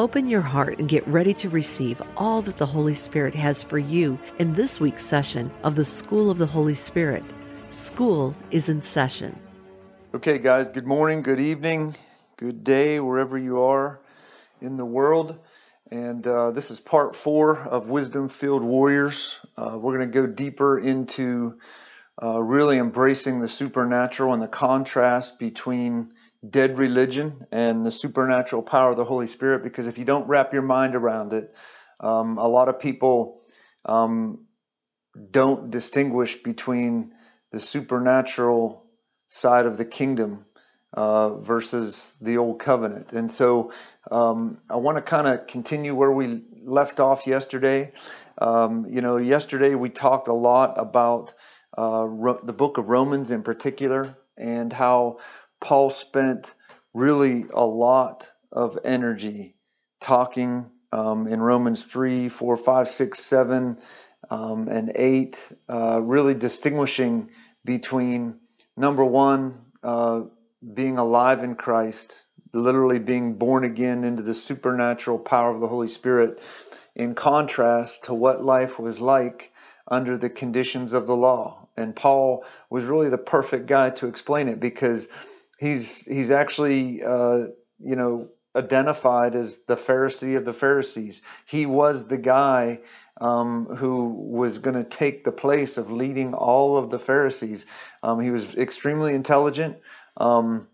Open your heart and get ready to receive all that the Holy Spirit has for you in this week's session of the School of the Holy Spirit. School is in session. Okay, guys, good morning, good evening, good day, wherever you are in the world. And uh, this is part four of Wisdom Filled Warriors. Uh, we're going to go deeper into uh, really embracing the supernatural and the contrast between dead religion and the supernatural power of the Holy Spirit. Because if you don't wrap your mind around it, um, a lot of people um, don't distinguish between the supernatural side of the kingdom uh, versus the old covenant. And so um, I want to kind of continue where we left off yesterday. Um, you know, yesterday we talked a lot about uh, the book of Romans in particular and how Paul spent really a lot of energy talking um, in Romans 3, 4, 5, 6, 7, um, and 8, uh, really distinguishing between number one, uh, being alive in Christ, literally being born again into the supernatural power of the Holy Spirit, in contrast to what life was like under the conditions of the law. And Paul was really the perfect guy to explain it because he's he's actually uh, you know identified as the Pharisee of the Pharisees. He was the guy um, who was going to take the place of leading all of the Pharisees. Um, he was extremely intelligent. Um,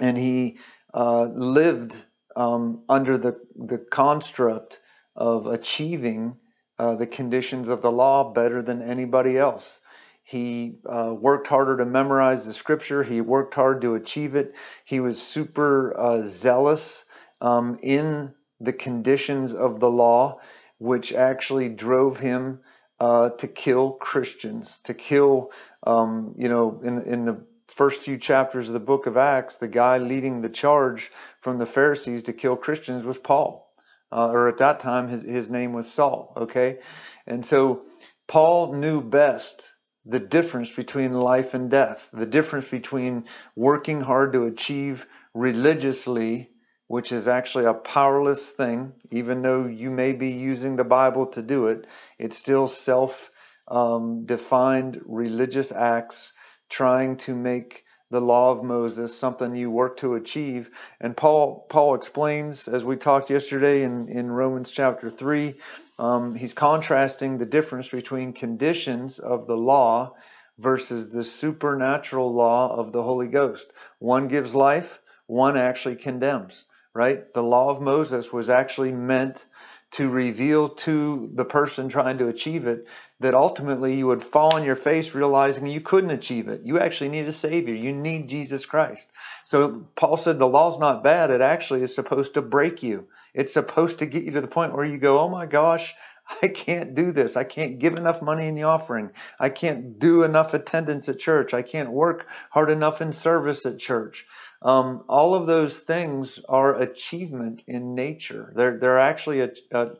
and he uh, lived um, under the, the construct of achieving uh, the conditions of the law better than anybody else. He uh, worked harder to memorize the scripture. He worked hard to achieve it. He was super uh, zealous um, in the conditions of the law, which actually drove him uh, to kill Christians, to kill, um, you know, in in the first few chapters of the book of Acts, the guy leading the charge from the Pharisees to kill Christians was Paul. Uh, or at that time, his, his name was Saul, okay? And so Paul knew best the difference between life and death, the difference between working hard to achieve religiously, which is actually a powerless thing, even though you may be using the Bible to do it, it's still self um, defined religious acts trying to make the law of Moses something you work to achieve. And Paul Paul explains, as we talked yesterday in, in Romans chapter three, um, he's contrasting the difference between conditions of the law versus the supernatural law of the Holy Ghost. One gives life, one actually condemns. Right? The law of Moses was actually meant to reveal to the person trying to achieve it that ultimately you would fall on your face realizing you couldn't achieve it. You actually need a Savior. You need Jesus Christ. So Paul said the law's not bad. It actually is supposed to break you. It's supposed to get you to the point where you go, oh my gosh, I can't do this. I can't give enough money in the offering. I can't do enough attendance at church. I can't work hard enough in service at church. Um, all of those things are achievement in nature. They're they're actually a, a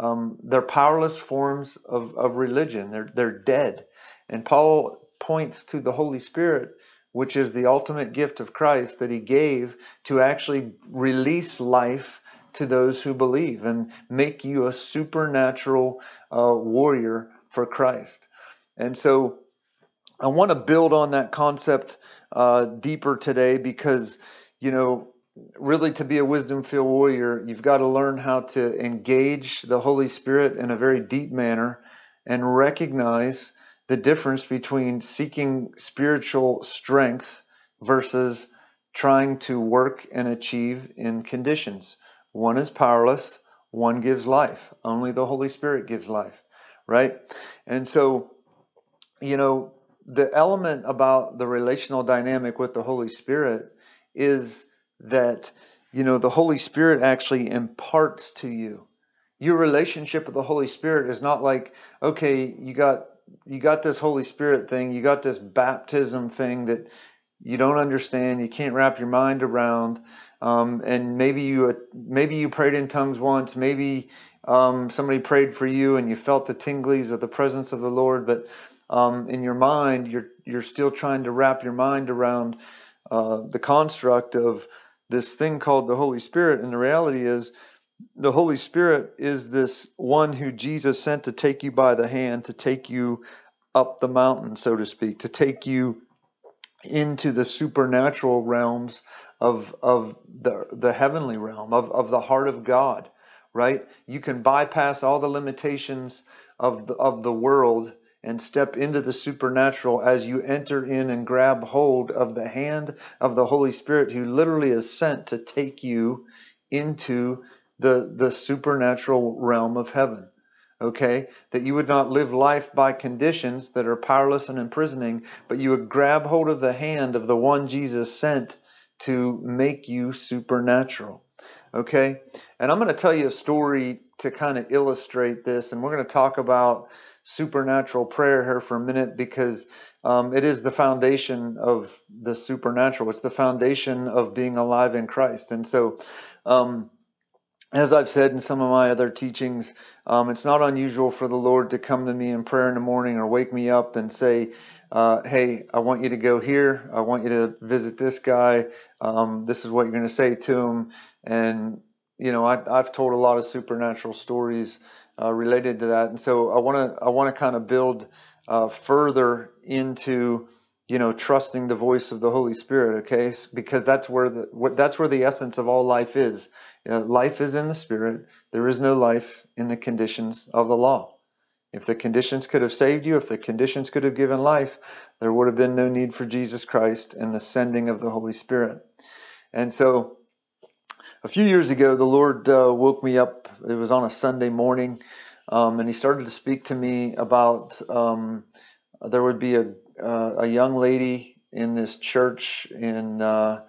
um, they're powerless forms of, of religion. They're they're dead. And Paul points to the Holy Spirit, which is the ultimate gift of Christ that He gave to actually release life to those who believe and make you a supernatural uh, warrior for Christ. And so I want to build on that concept uh, deeper today because, you know, really to be a wisdom filled warrior, you've got to learn how to engage the Holy Spirit in a very deep manner and recognize the difference between seeking spiritual strength versus trying to work and achieve in conditions. One is powerless, one gives life. Only the Holy Spirit gives life, right? And so, you know, the element about the relational dynamic with the Holy Spirit is that you know the Holy Spirit actually imparts to you. your relationship with the Holy Spirit is not like, okay, you got you got this Holy Spirit thing, you got this baptism thing that you don't understand, you can't wrap your mind around, um, and maybe you maybe you prayed in tongues once, maybe um, somebody prayed for you and you felt the tinglies of the presence of the Lord, but um, in your mind you're you're still trying to wrap your mind around uh, the construct of this thing called the Holy Spirit, and the reality is the Holy Spirit is this one who Jesus sent to take you by the hand, to take you up the mountain, so to speak, to take you into the supernatural realms of of the the heavenly realm of, of the heart of God, right? You can bypass all the limitations of the of the world and step into the supernatural as you enter in and grab hold of the hand of the Holy Spirit who literally is sent to take you into the the supernatural realm of heaven okay? That you would not live life by conditions that are powerless and imprisoning, but you would grab hold of the hand of the one Jesus sent to make you supernatural, okay? And I'm going to tell you a story to kind of illustrate this, and we're going to talk about supernatural prayer here for a minute because um, it is the foundation of the supernatural. It's the foundation of being alive in Christ. And so, um, as I've said in some of my other teachings, um, it's not unusual for the Lord to come to me in prayer in the morning or wake me up and say, uh, Hey, I want you to go here. I want you to visit this guy. Um, this is what you're going to say to him. And, you know, I, have told a lot of supernatural stories uh, related to that. And so I want to, I want to kind of build uh, further into you know trusting the voice of the holy spirit okay? Because that's where the that's where the essence of all life is. Uh, life is in the spirit. There is no life in the conditions of the law. If the conditions could have saved you if the conditions could have given life there would have been no need for jesus christ and the sending of the holy spirit. And so a few years ago the lord uh, woke me up it was on a sunday morning um, and he started to speak to me about um, there would be a uh, a young lady in this church in uh,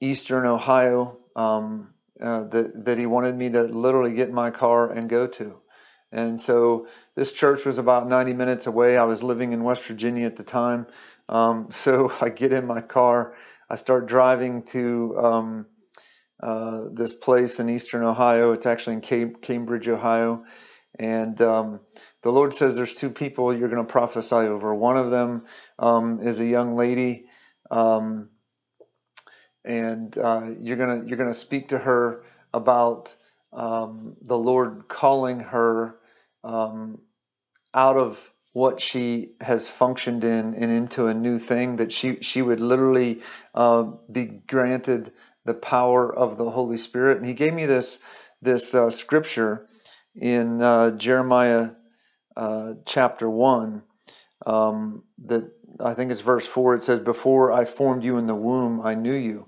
eastern Ohio um, uh, that that he wanted me to literally get in my car and go to. And so this church was about 90 minutes away. I was living in West Virginia at the time. Um, so I get in my car. I start driving to um, uh, this place in eastern Ohio. It's actually in Cambridge, Ohio. And um, the Lord says there's two people you're going to prophesy over. One of them um, is a young lady, um, and uh, you're gonna you're gonna speak to her about um, the Lord calling her um, out of what she has functioned in and into a new thing that she she would literally uh, be granted the power of the Holy Spirit. And He gave me this this uh, scripture in uh, Jeremiah uh, chapter 1 um, that I think it's verse 4. It says, Before I formed you in the womb, I knew you.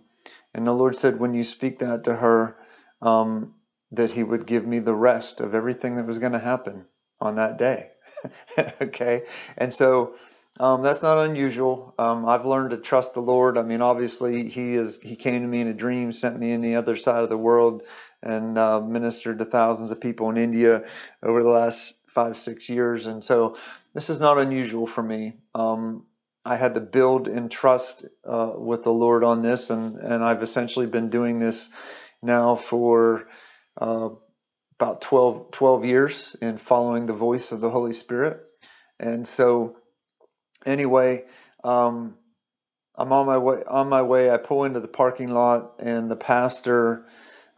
And the Lord said, when you speak that to her, um, that He would give me the rest of everything that was going to happen on that day. okay? And so um, that's not unusual. Um, I've learned to trust the Lord. I mean, obviously, He is. He came to me in a dream, sent me in the other side of the world, and uh, ministered to thousands of people in India over the last five, six years. And so this is not unusual for me. Um, I had to build and trust uh, with the Lord on this, and, and I've essentially been doing this now for uh, about 12, 12 years in following the voice of the Holy Spirit. And so, anyway, um, I'm on my way. On my way, I pull into the parking lot, and the pastor,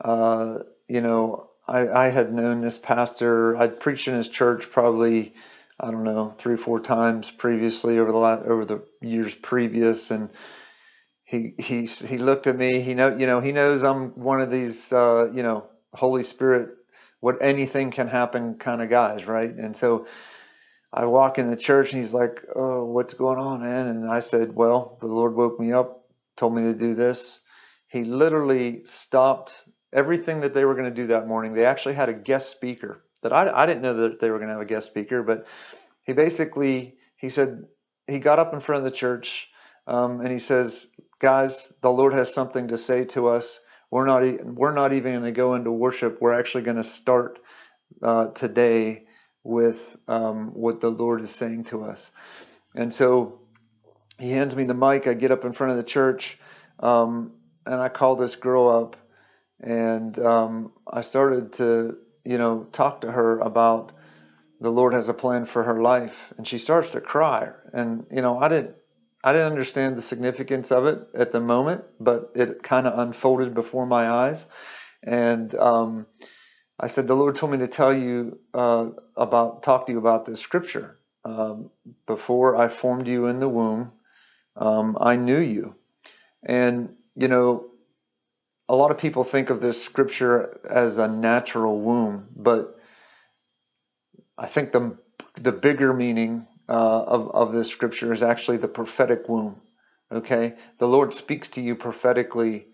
uh, you know, I, I had known this pastor. I'd preached in his church probably, I don't know, three or four times previously over the last, over the years previous, and he he he looked at me. He know you know he knows I'm one of these uh, you know Holy Spirit, what anything can happen kind of guys, right? And so I walk in the church, and he's like, "Oh, what's going on, man?" And I said, "Well, the Lord woke me up, told me to do this." He literally stopped everything that they were going to do that morning. They actually had a guest speaker that I, I didn't know that they were going to have a guest speaker, but he basically he said he got up in front of the church um, and he says, "Guys, the Lord has something to say to us. We're not we're not even going to go into worship. We're actually going to start uh, today with um, what the Lord is saying to us. And so he hands me the mic. I get up in front of the church um, and I call this girl up and um, I started to, you know, talk to her about the Lord has a plan for her life. And she starts to cry. And, you know, I didn't. I didn't understand the significance of it at the moment, but it kind of unfolded before my eyes. And um, I said, The Lord told me to tell you uh, about, talk to you about this scripture. Um, before I formed you in the womb, um, I knew you. And, you know, a lot of people think of this scripture as a natural womb, but I think the, the bigger meaning uh, of, of this scripture is actually the prophetic womb. Okay? The Lord speaks to you prophetically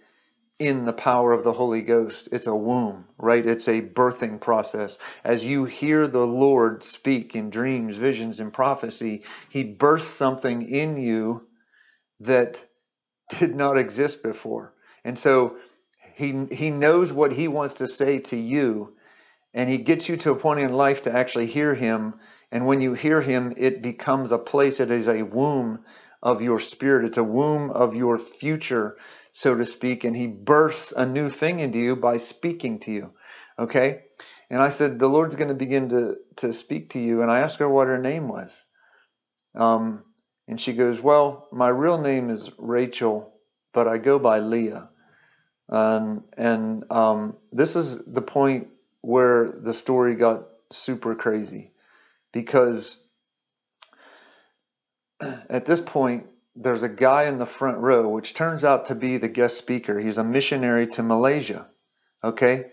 in the power of the Holy Ghost. It's a womb, right? It's a birthing process. As you hear the Lord speak in dreams, visions, and prophecy, He births something in you that did not exist before. And so he, he knows what He wants to say to you, and He gets you to a point in life to actually hear Him. And when you hear Him, it becomes a place, it is a womb of your spirit, it's a womb of your future so to speak, and he bursts a new thing into you by speaking to you. Okay? And I said, The Lord's going to begin to, to speak to you. And I asked her what her name was. Um, and she goes, Well, my real name is Rachel, but I go by Leah. Um, and um, this is the point where the story got super crazy because at this point, there's a guy in the front row, which turns out to be the guest speaker. He's a missionary to Malaysia. Okay?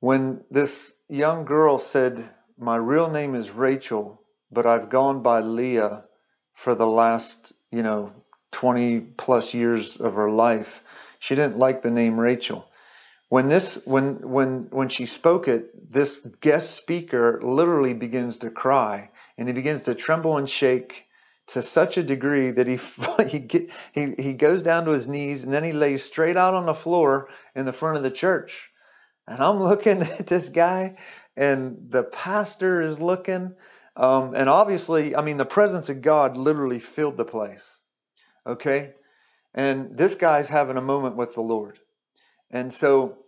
When this young girl said, My real name is Rachel, but I've gone by Leah for the last, you know, 20 plus years of her life, she didn't like the name Rachel. When this when when when she spoke it, this guest speaker literally begins to cry and he begins to tremble and shake to such a degree that he he, get, he he goes down to his knees and then he lays straight out on the floor in the front of the church. And I'm looking at this guy, and the pastor is looking, um, and obviously, I mean, the presence of God literally filled the place. Okay, and this guy's having a moment with the Lord, and so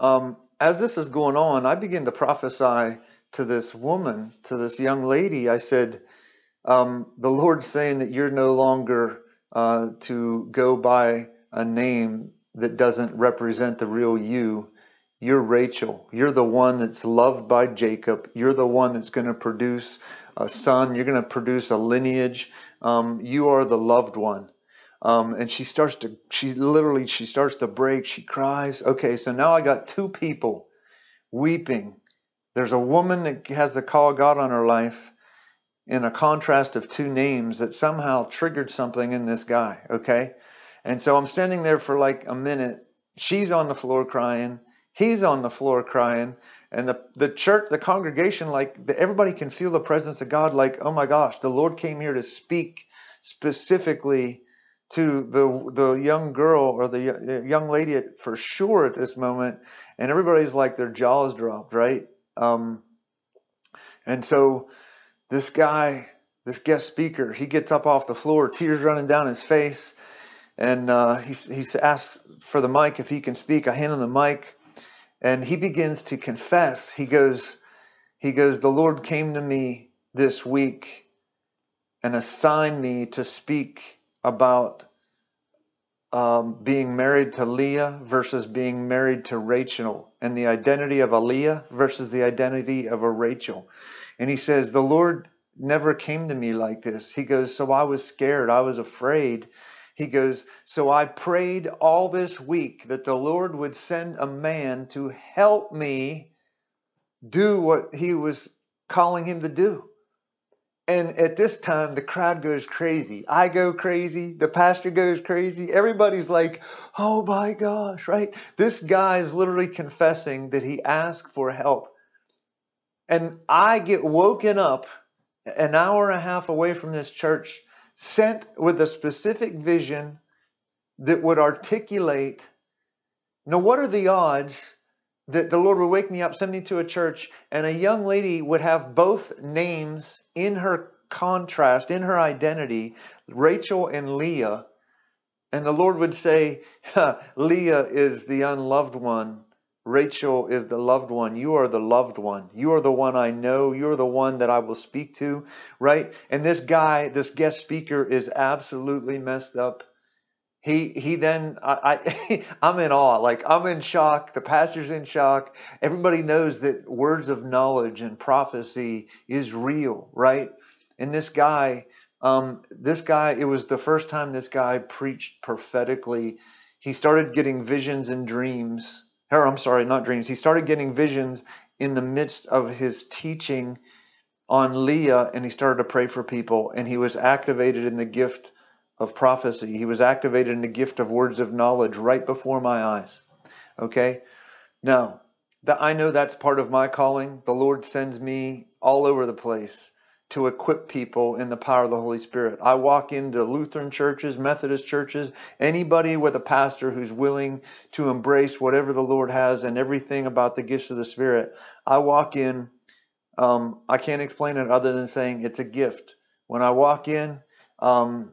um, as this is going on, I begin to prophesy to this woman, to this young lady. I said um, the Lord's saying that you're no longer uh, to go by a name that doesn't represent the real you. You're Rachel. You're the one that's loved by Jacob. You're the one that's going to produce a son. You're going to produce a lineage. Um, you are the loved one. Um, and she starts to, she literally, she starts to break. She cries. Okay, so now I got two people weeping. There's a woman that has the call of God on her life in a contrast of two names that somehow triggered something in this guy, okay? And so I'm standing there for like a minute. She's on the floor crying. He's on the floor crying. And the, the church, the congregation, like the, everybody can feel the presence of God. Like, oh my gosh, the Lord came here to speak specifically to the the young girl or the young lady for sure at this moment. And everybody's like their jaws dropped, right? Um, and so this guy, this guest speaker, he gets up off the floor, tears running down his face, and uh, he, he asks for the mic if he can speak. I hand him the mic, and he begins to confess. He goes, he goes, the Lord came to me this week and assigned me to speak about um, being married to Leah versus being married to Rachel, and the identity of a Leah versus the identity of a Rachel. And he says, The Lord never came to me like this. He goes, So I was scared. I was afraid. He goes, So I prayed all this week that the Lord would send a man to help me do what he was calling him to do. And at this time, the crowd goes crazy. I go crazy. The pastor goes crazy. Everybody's like, oh my gosh, right? This guy is literally confessing that he asked for help. And I get woken up an hour and a half away from this church, sent with a specific vision that would articulate now, what are the odds that the Lord would wake me up, send me to a church, and a young lady would have both names in her contrast, in her identity, Rachel and Leah. And the Lord would say, Leah is the unloved one. Rachel is the loved one. You are the loved one. You are the one I know. You're the one that I will speak to, right? And this guy, this guest speaker, is absolutely messed up he he then I, I I'm in awe. Like I'm in shock. The pastor's in shock. Everybody knows that words of knowledge and prophecy is real, right? And this guy, um, this guy, it was the first time this guy preached prophetically. He started getting visions and dreams. Or I'm sorry, not dreams. He started getting visions in the midst of his teaching on Leah, and he started to pray for people, and he was activated in the gift of prophecy. He was activated in the gift of words of knowledge right before my eyes. Okay? Now, that I know that's part of my calling. The Lord sends me all over the place to equip people in the power of the Holy Spirit. I walk into Lutheran churches, Methodist churches, anybody with a pastor who's willing to embrace whatever the Lord has and everything about the gifts of the Spirit. I walk in, um, I can't explain it other than saying it's a gift. When I walk in, um,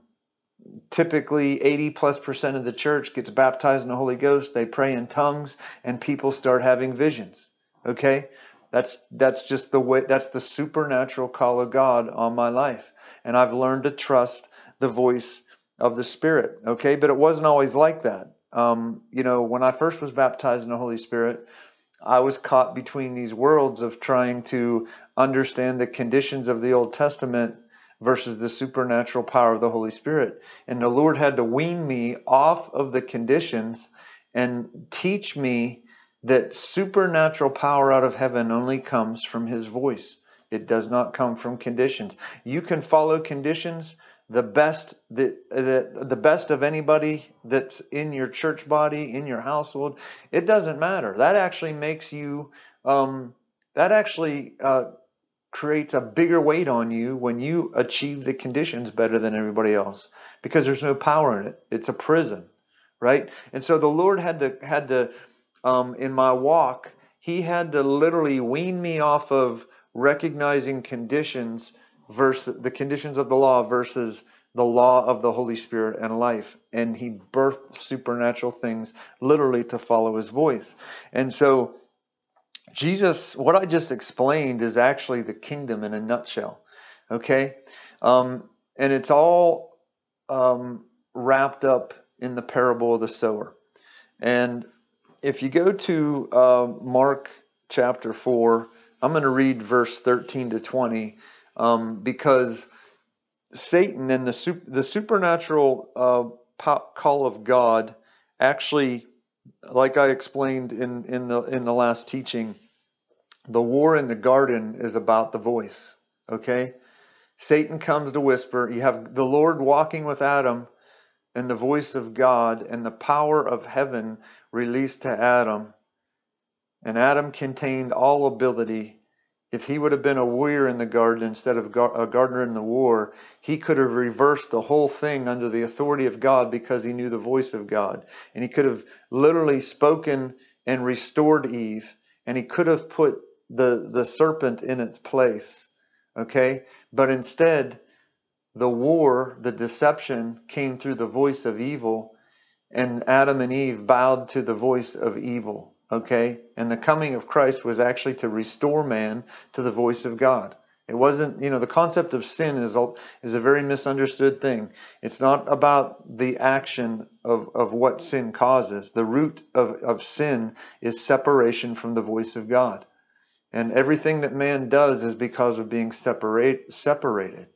typically 80 plus percent of the church gets baptized in the Holy Ghost. They pray in tongues and people start having visions. Okay? That's that's just the way that's the supernatural call of God on my life. And I've learned to trust the voice of the Spirit. Okay? But it wasn't always like that. Um, you know, when I first was baptized in the Holy Spirit, I was caught between these worlds of trying to understand the conditions of the Old Testament versus the supernatural power of the Holy Spirit. And the Lord had to wean me off of the conditions and teach me that supernatural power out of heaven only comes from His voice. It does not come from conditions. You can follow conditions. The best, the, the, the best of anybody that's in your church body, in your household, it doesn't matter. That actually makes you, um, that actually uh, creates a bigger weight on you when you achieve the conditions better than everybody else because there's no power in it. It's a prison, right? And so the Lord had to had to um, in my walk, He had to literally wean me off of recognizing conditions versus the conditions of the law versus the law of the Holy Spirit and life. And He birthed supernatural things literally to follow His voice. And so Jesus, what I just explained is actually the kingdom in a nutshell. Okay? Um, and it's all um, wrapped up in the parable of the sower. And if you go to uh, Mark chapter 4, I'm going to read verse 13 to 20 um, because Satan and the, the supernatural uh, call of God actually, like I explained in, in, the, in the last teaching, the war in the garden is about the voice, okay? Satan comes to whisper. You have the Lord walking with Adam and the voice of God and the power of heaven released to Adam. And Adam contained all ability. If he would have been a warrior in the garden instead of a gardener in the war, he could have reversed the whole thing under the authority of God because he knew the voice of God. And he could have literally spoken and restored Eve. And he could have put the, the serpent in its place. Okay? But instead, the war, the deception came through the voice of evil, and Adam and Eve bowed to the voice of evil. Okay? And the coming of Christ was actually to restore man to the voice of God. It wasn't, you know, the concept of sin is a, is a very misunderstood thing. It's not about the action of, of what sin causes. The root of, of sin is separation from the voice of God. And everything that man does is because of being separate, separated.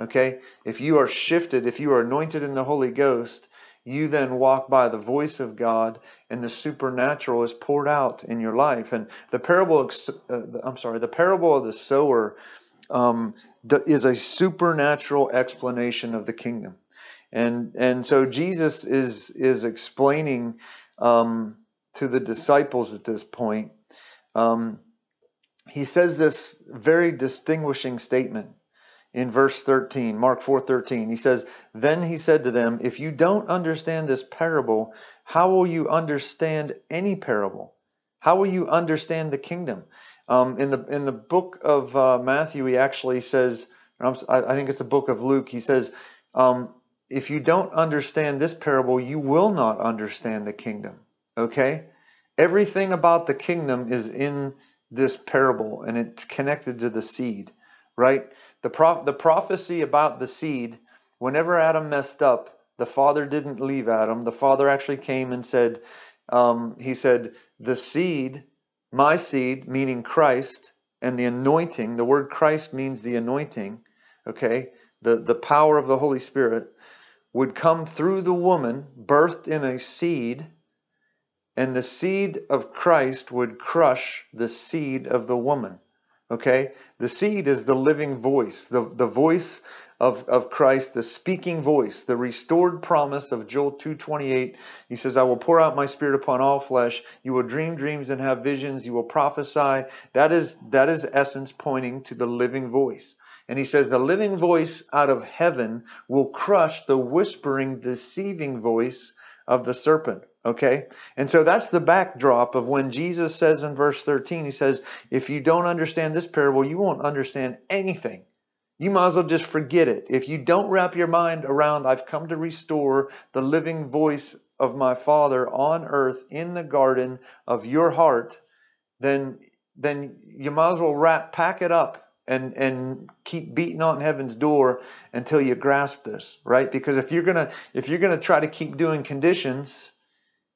Okay? If you are shifted, if you are anointed in the Holy Ghost, you then walk by the voice of God and the supernatural is poured out in your life. And the parable, uh, I'm sorry, the parable of the sower um, is a supernatural explanation of the kingdom. And, and so Jesus is, is explaining um, to the disciples at this point um, he says this very distinguishing statement in verse 13 mark 4:13 he says then he said to them if you don't understand this parable how will you understand any parable How will you understand the kingdom? Um, in the in the book of uh, Matthew, he actually says, I think it's the book of Luke. He says, um, if you don't understand this parable, you will not understand the kingdom. Okay, everything about the kingdom is in this parable, and it's connected to the seed, right? The prof- the prophecy about the seed. Whenever Adam messed up, the father didn't leave Adam. The father actually came and said, um, he said, the seed my seed, meaning Christ, and the anointing, the word Christ means the anointing, okay, the, the power of the Holy Spirit, would come through the woman, birthed in a seed, and the seed of Christ would crush the seed of the woman. Okay? The seed is the living voice, the, the voice of, of Christ, the speaking voice, the restored promise of Joel 2.28. He says, I will pour out my spirit upon all flesh. You will dream dreams and have visions. You will prophesy. That is, that is essence pointing to the living voice. And he says, the living voice out of heaven will crush the whispering, deceiving voice of the serpent. Okay? And so that's the backdrop of when Jesus says in verse 13, he says, if you don't understand this parable, you won't understand anything you might as well just forget it. If you don't wrap your mind around, I've come to restore the living voice of my Father on earth in the garden of your heart, then then you might as well wrap, pack it up and and keep beating on heaven's door until you grasp this, right? Because if you're gonna if you're gonna try to keep doing conditions,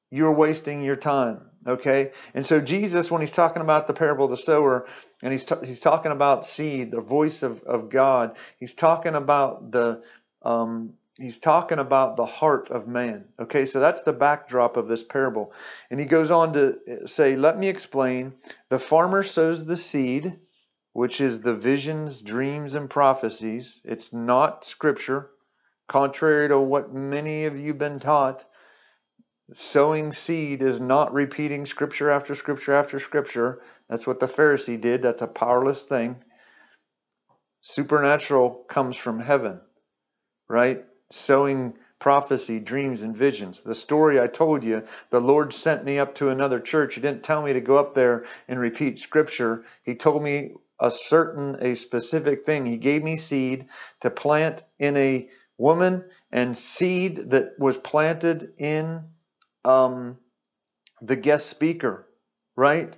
you're wasting your time. Okay? And so Jesus, when he's talking about the parable of the sower, and he's, t- he's talking about seed, the voice of, of God, he's talking about the um, he's talking about the heart of man. Okay, so that's the backdrop of this parable. And he goes on to say, Let me explain. The farmer sows the seed, which is the visions, dreams, and prophecies. It's not scripture, contrary to what many of you been taught. Sowing seed is not repeating scripture after scripture after scripture. That's what the Pharisee did. That's a powerless thing. Supernatural comes from heaven, right? Sowing prophecy, dreams, and visions. The story I told you, the Lord sent me up to another church. He didn't tell me to go up there and repeat scripture. He told me a certain, a specific thing. He gave me seed to plant in a woman and seed that was planted in um, the guest speaker, right?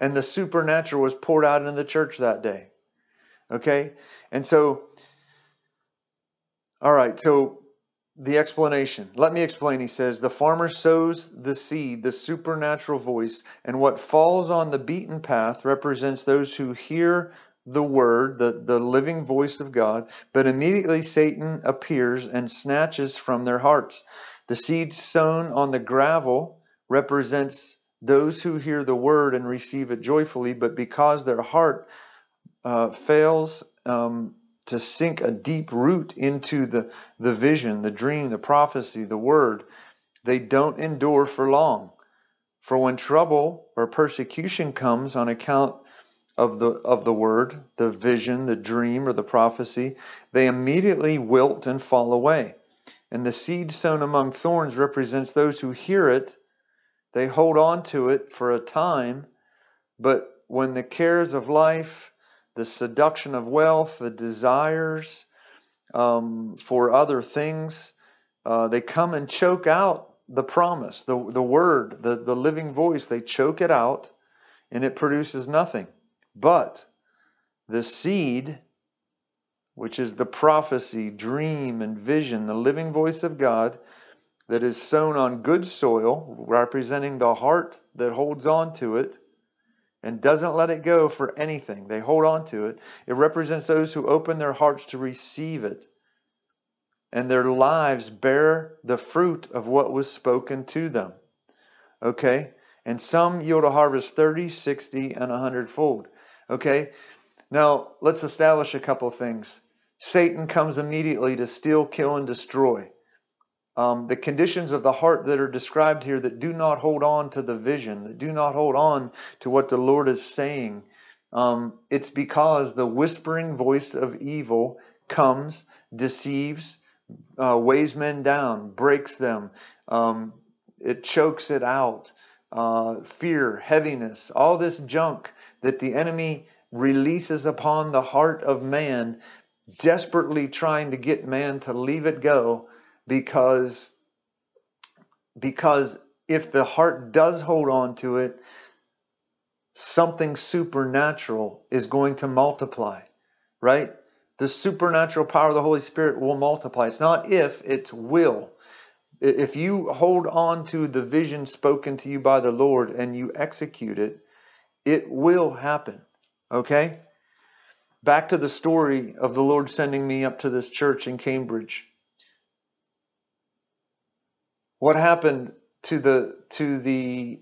And the supernatural was poured out in the church that day. Okay? And so, all right, so the explanation. Let me explain. He says, The farmer sows the seed, the supernatural voice, and what falls on the beaten path represents those who hear the word, the, the living voice of God, but immediately Satan appears and snatches from their hearts. The seed sown on the gravel represents those who hear the word and receive it joyfully, but because their heart uh, fails um, to sink a deep root into the, the vision, the dream, the prophecy, the word, they don't endure for long. For when trouble or persecution comes on account of the of the word, the vision, the dream, or the prophecy, they immediately wilt and fall away. And the seed sown among thorns represents those who hear it. They hold on to it for a time, but when the cares of life, the seduction of wealth, the desires um, for other things, uh, they come and choke out the promise, the, the word, the, the living voice. They choke it out and it produces nothing. But the seed which is the prophecy, dream, and vision, the living voice of God that is sown on good soil, representing the heart that holds on to it and doesn't let it go for anything. They hold on to it. It represents those who open their hearts to receive it. And their lives bear the fruit of what was spoken to them. Okay? And some yield a harvest 30, 60, and 100 fold. Okay? Now, let's establish a couple of things. Satan comes immediately to steal, kill, and destroy. Um, the conditions of the heart that are described here that do not hold on to the vision, that do not hold on to what the Lord is saying, um, it's because the whispering voice of evil comes, deceives, uh, weighs men down, breaks them, um, it chokes it out, uh, fear, heaviness, all this junk that the enemy releases upon the heart of man, desperately trying to get man to leave it go because because if the heart does hold on to it, something supernatural is going to multiply, right? The supernatural power of the Holy Spirit will multiply. It's not if, it's will. If you hold on to the vision spoken to you by the Lord and you execute it, it will happen. Okay? Back to the story of the Lord sending me up to this church in Cambridge. What happened to the to the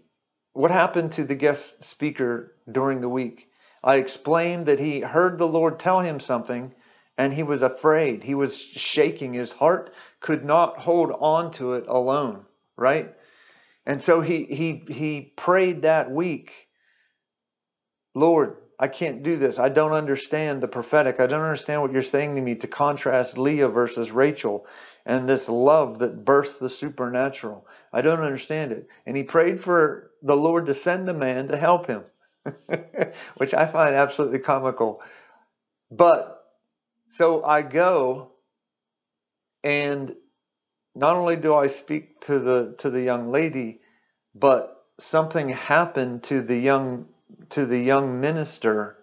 what happened to the guest speaker during the week? I explained that he heard the Lord tell him something and he was afraid. He was shaking. His heart could not hold on to it alone, right? And so he he he prayed that week, Lord, I can't do this. I don't understand the prophetic. I don't understand what you're saying to me to contrast Leah versus Rachel and this love that bursts the supernatural. I don't understand it. And he prayed for the Lord to send a man to help him, which I find absolutely comical. But so I go and not only do I speak to the to the young lady, but something happened to the young to the young minister.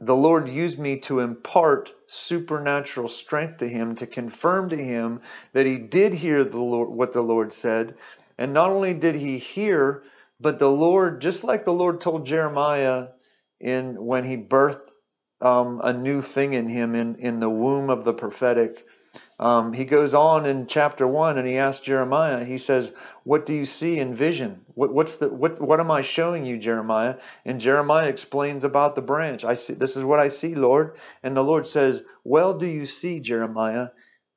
The Lord used me to impart supernatural strength to him, to confirm to him that he did hear the Lord, what the Lord said. And not only did he hear, but the Lord, just like the Lord told Jeremiah in when he birthed um, a new thing in him in, in the womb of the prophetic. Um, he goes on in chapter one and he asks Jeremiah, he says, What do you see in vision? What, what's the, what, what am I showing you, Jeremiah? And Jeremiah explains about the branch. I see, this is what I see, Lord. And the Lord says, Well, do you see, Jeremiah?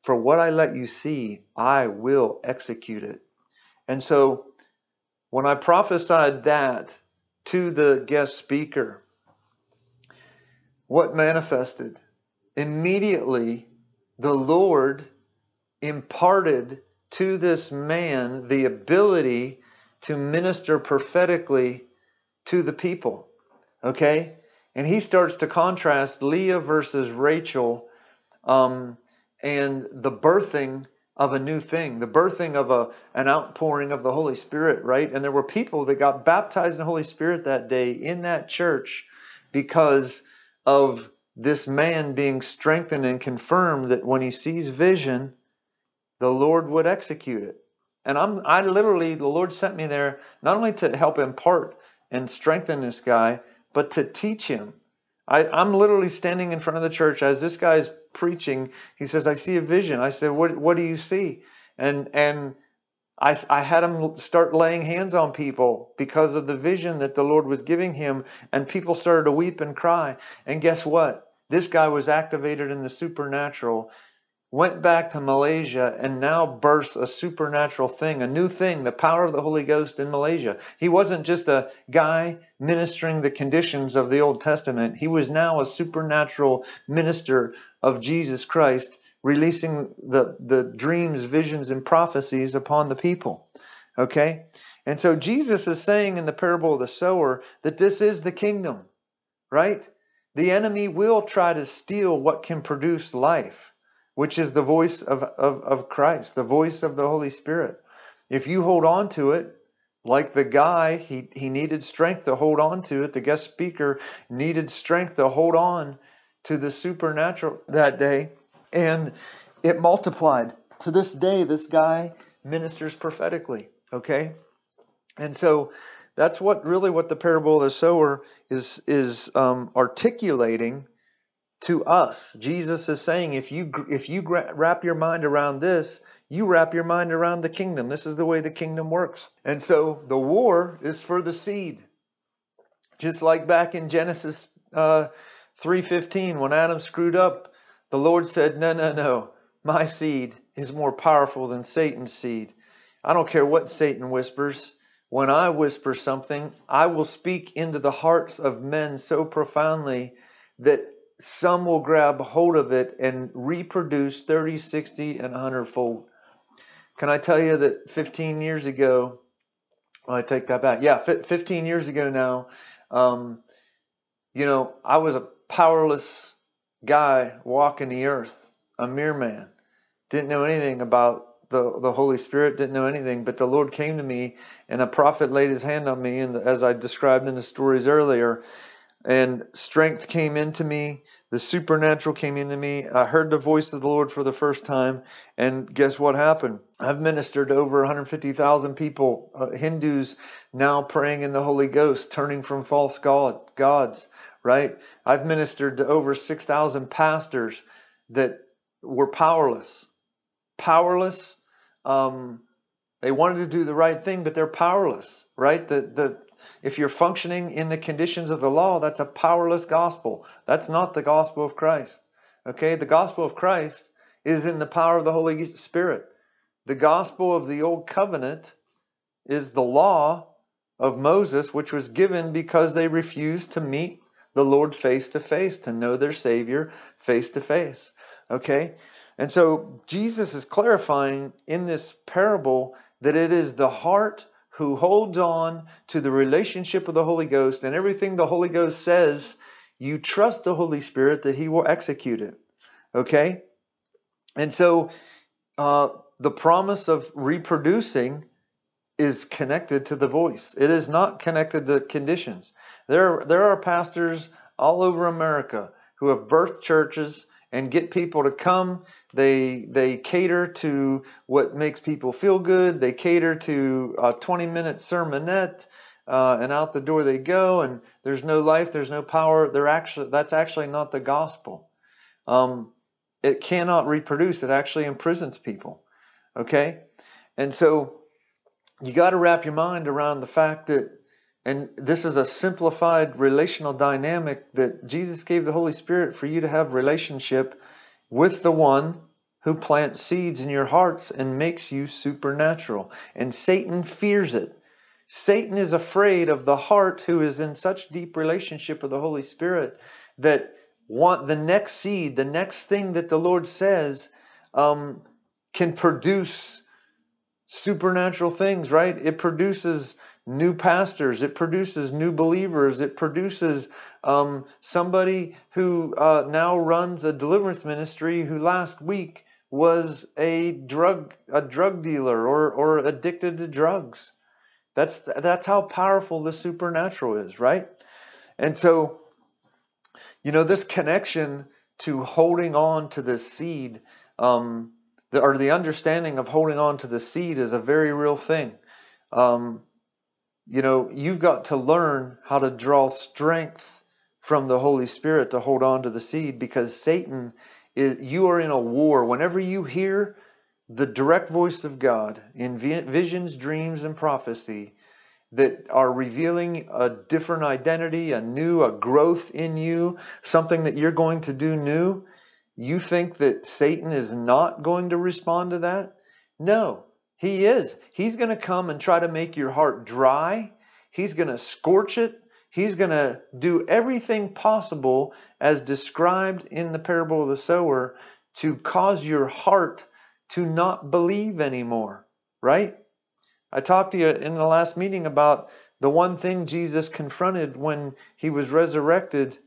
For what I let you see, I will execute it. And so when I prophesied that to the guest speaker, what manifested? Immediately, the Lord imparted to this man the ability to minister prophetically to the people. Okay? And he starts to contrast Leah versus Rachel um, and the birthing of a new thing, the birthing of a, an outpouring of the Holy Spirit, right? And there were people that got baptized in the Holy Spirit that day in that church because of this man being strengthened and confirmed that when he sees vision, the Lord would execute it. And I'm I literally the Lord sent me there not only to help impart and strengthen this guy, but to teach him. I, I'm literally standing in front of the church as this guy is preaching. He says, I see a vision. I said, What what do you see? And and I, I had him start laying hands on people because of the vision that the Lord was giving him, and people started to weep and cry. And guess what? This guy was activated in the supernatural, went back to Malaysia, and now bursts a supernatural thing, a new thing, the power of the Holy Ghost in Malaysia. He wasn't just a guy ministering the conditions of the Old Testament, he was now a supernatural minister of Jesus Christ releasing the, the dreams, visions, and prophecies upon the people. Okay? And so Jesus is saying in the parable of the sower that this is the kingdom, right? The enemy will try to steal what can produce life, which is the voice of, of, of Christ, the voice of the Holy Spirit. If you hold on to it, like the guy, he, he needed strength to hold on to it. The guest speaker needed strength to hold on to the supernatural that day and it multiplied. To this day, this guy ministers prophetically. Okay, and so that's what really what the parable of the sower is is um, articulating to us. Jesus is saying, if you if you wrap your mind around this, you wrap your mind around the kingdom. This is the way the kingdom works. And so the war is for the seed, just like back in Genesis uh, three fifteen when Adam screwed up the Lord said, No, no, no. My seed is more powerful than Satan's seed. I don't care what Satan whispers. When I whisper something, I will speak into the hearts of men so profoundly that some will grab hold of it and reproduce 30, 60, and 100 fold. Can I tell you that 15 years ago, well, I take that back. Yeah, 15 years ago now, um, you know, I was a powerless guy walking the earth, a mere man. Didn't know anything about the, the Holy Spirit, didn't know anything, but the Lord came to me and a prophet laid his hand on me, and as I described in the stories earlier, and strength came into me. The supernatural came into me. I heard the voice of the Lord for the first time, and guess what happened? I've ministered over 150,000 people, uh, Hindus now praying in the Holy Ghost, turning from false god, gods, right? I've ministered to over 6,000 pastors that were powerless. Powerless. Um, they wanted to do the right thing, but they're powerless, right? The, the, if you're functioning in the conditions of the law, that's a powerless gospel. That's not the gospel of Christ. Okay? The gospel of Christ is in the power of the Holy Spirit. The gospel of the old covenant is the law of Moses, which was given because they refused to meet the Lord face to face, to know their Savior face to face. Okay? And so Jesus is clarifying in this parable that it is the heart who holds on to the relationship of the Holy Ghost and everything the Holy Ghost says, you trust the Holy Spirit that He will execute it. Okay? And so uh, the promise of reproducing is connected to the voice, it is not connected to conditions. There, there are pastors all over America who have birthed churches and get people to come they they cater to what makes people feel good. They cater to a 20 minute sermonette, uh, and out the door they go. And there's no life. There's no power. They're actually that's actually not the gospel. Um, it cannot reproduce. It actually imprisons people. Okay, and so you got to wrap your mind around the fact that and this is a simplified relational dynamic that Jesus gave the Holy Spirit for you to have relationship with the one who plants seeds in your hearts and makes you supernatural. And Satan fears it. Satan is afraid of the heart who is in such deep relationship with the Holy Spirit that want the next seed, the next thing that the Lord says, um, can produce supernatural things, right? It produces new pastors, it produces new believers, it produces um, somebody who uh, now runs a deliverance ministry who last week was a drug a drug dealer or or addicted to drugs. That's that's how powerful the supernatural is, right? And so, you know, this connection to holding on to the seed, um, the, or the understanding of holding on to the seed is a very real thing. Um, you know, you've got to learn how to draw strength from the Holy Spirit to hold on to the seed because Satan is you are in a war. Whenever you hear the direct voice of God in visions, dreams, and prophecy that are revealing a different identity, a new, a growth in you, something that you're going to do new, you think that Satan is not going to respond to that? No, he is. He's going to come and try to make your heart dry. He's going to scorch it. He's going to do everything possible as described in the parable of the sower to cause your heart to not believe anymore, right? I talked to you in the last meeting about the one thing Jesus confronted when he was resurrected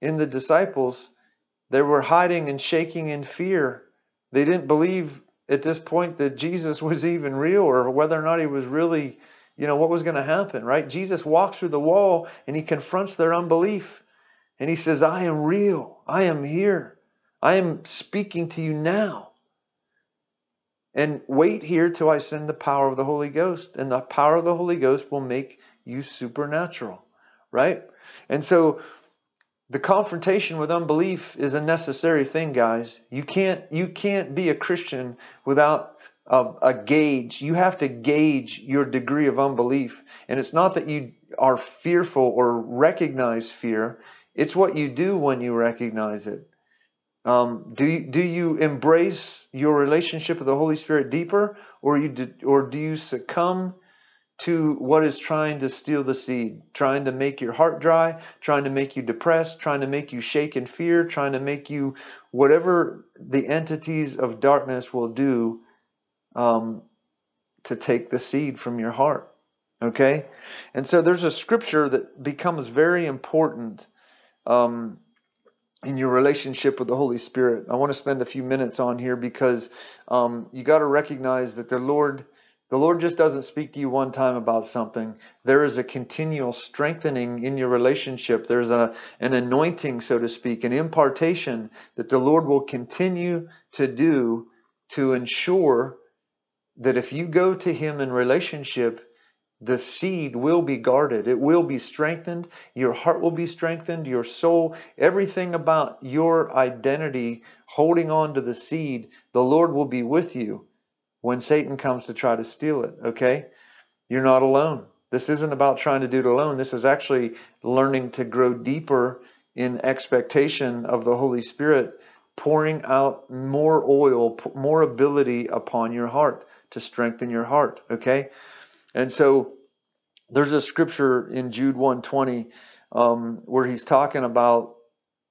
in the disciples. They were hiding and shaking in fear. They didn't believe at this point that Jesus was even real or whether or not he was really, you know, what was going to happen, right? Jesus walks through the wall and he confronts their unbelief. And he says, I am real. I am here. I am speaking to you now. And wait here till I send the power of the Holy Ghost. And the power of the Holy Ghost will make you supernatural, right? And so the confrontation with unbelief is a necessary thing guys. You can't you can't be a christian without a, a, gauge. You have to gauge your degree of unbelief. And it's not that you are fearful or recognize fear. It's what you do when you recognize it. Um, do you, do you embrace your relationship with the Holy Spirit deeper, or you do, or do you succumb to what is trying to steal the seed, trying to make your heart dry, trying to make you depressed, trying to make you shake in fear, trying to make you whatever the entities of darkness will do um, to take the seed from your heart. Okay? And so there's a scripture that becomes very important um, in your relationship with the Holy Spirit. I want to spend a few minutes on here because um, you got to recognize that the Lord. The Lord just doesn't speak to you one time about something. There is a continual strengthening in your relationship. There's a, an anointing, so to speak, an impartation that the Lord will continue to do to ensure that if you go to Him in relationship, the seed will be guarded. It will be strengthened. Your heart will be strengthened. Your soul, everything about your identity holding on to the seed, the Lord will be with you when Satan comes to try to steal it. Okay? You're not alone. This isn't about trying to do it alone. This is actually learning to grow deeper in expectation of the Holy Spirit pouring out more oil, more ability upon your heart to strengthen your heart. Okay? And so there's a scripture in Jude 120 um, where he's talking about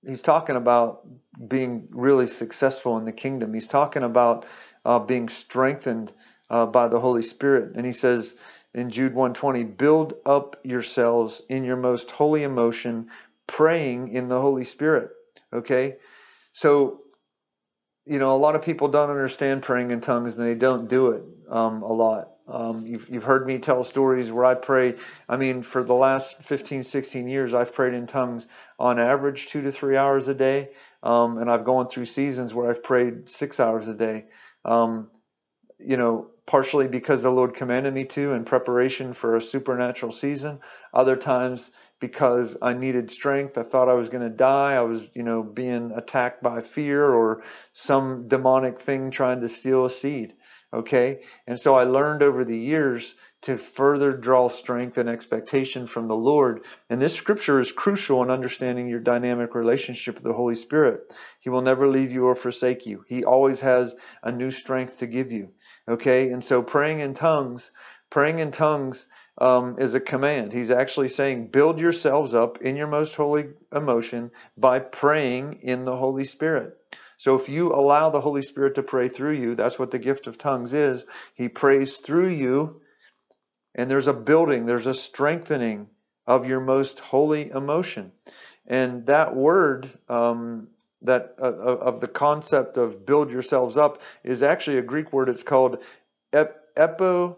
he's talking about being really successful in the kingdom. He's talking about uh, being strengthened uh, by the Holy Spirit, and he says in Jude 120, "Build up yourselves in your most holy emotion, praying in the Holy Spirit." Okay, so you know a lot of people don't understand praying in tongues, and they don't do it um, a lot. Um, you've, you've heard me tell stories where I pray. I mean, for the last 15, 16 years, I've prayed in tongues on average two to three hours a day. Um, and I've gone through seasons where I've prayed six hours a day. Um, you know, partially because the Lord commanded me to in preparation for a supernatural season. Other times because I needed strength. I thought I was going to die. I was, you know, being attacked by fear or some demonic thing trying to steal a seed. Okay. And so I learned over the years to further draw strength and expectation from the Lord. And this scripture is crucial in understanding your dynamic relationship with the Holy Spirit. He will never leave you or forsake you. He always has a new strength to give you. Okay. And so praying in tongues, praying in tongues um, is a command. He's actually saying, build yourselves up in your most holy emotion by praying in the Holy Spirit. So if you allow the Holy Spirit to pray through you, that's what the gift of tongues is. He prays through you, and there's a building, there's a strengthening of your most holy emotion. And that word, um, that uh, of the concept of build yourselves up, is actually a Greek word. It's called ep- epikodomio.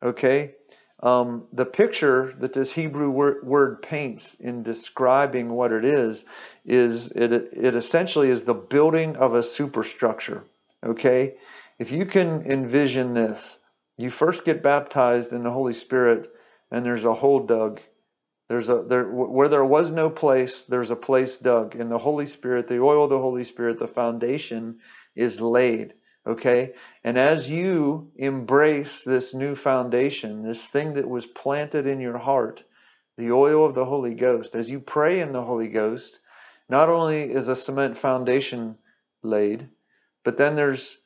Okay, um, the picture that this Hebrew word, word, paints in describing what it is is it it essentially is the building of a superstructure. Okay, if you can envision this, you first get baptized in the Holy Spirit, and there's a hole dug. There's a there where there was no place, there's a place dug. In the Holy Spirit, the oil of the Holy Spirit, the foundation is laid. Okay? And as you embrace this new foundation, this thing that was planted in your heart, the oil of the Holy Ghost, as you pray in the Holy Ghost, not only is a cement foundation laid, but then there's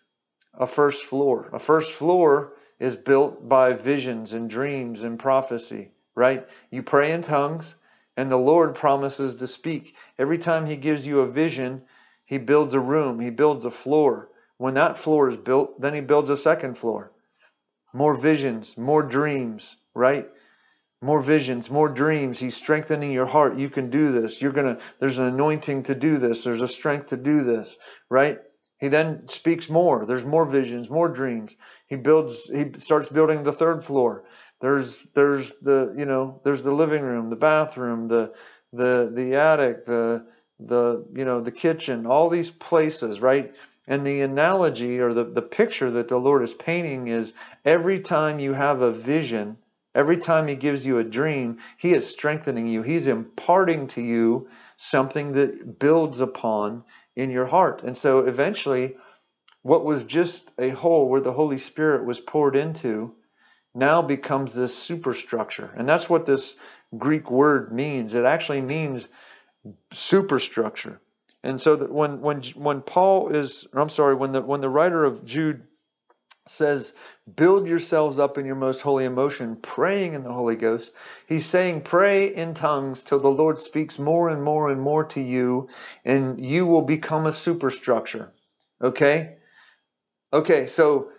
a first floor. A first floor is built by visions and dreams and prophecy, right? You pray in tongues, and the Lord promises to speak. Every time He gives you a vision, He builds a room, He builds a floor. When that floor is built, then he builds a second floor. More visions, more dreams, right? More visions, more dreams. He's strengthening your heart. You can do this. You're going to, there's an anointing to do this. There's a strength to do this, right? He then speaks more. There's more visions, more dreams. He builds, he starts building the third floor. There's, there's the, you know, there's the living room, the bathroom, the, the, the attic, the, the, you know, the kitchen, all these places, right? And the analogy or the, the picture that the Lord is painting is every time you have a vision, every time He gives you a dream, He is strengthening you. He's imparting to you something that builds upon in your heart. And so eventually, what was just a hole where the Holy Spirit was poured into now becomes this superstructure. And that's what this Greek word means. It actually means superstructure. And so that when when when Paul is, I'm sorry, when the when the writer of Jude says, "Build yourselves up in your most holy emotion, praying in the Holy Ghost," he's saying, "Pray in tongues till the Lord speaks more and more and more to you, and you will become a superstructure." Okay, okay, so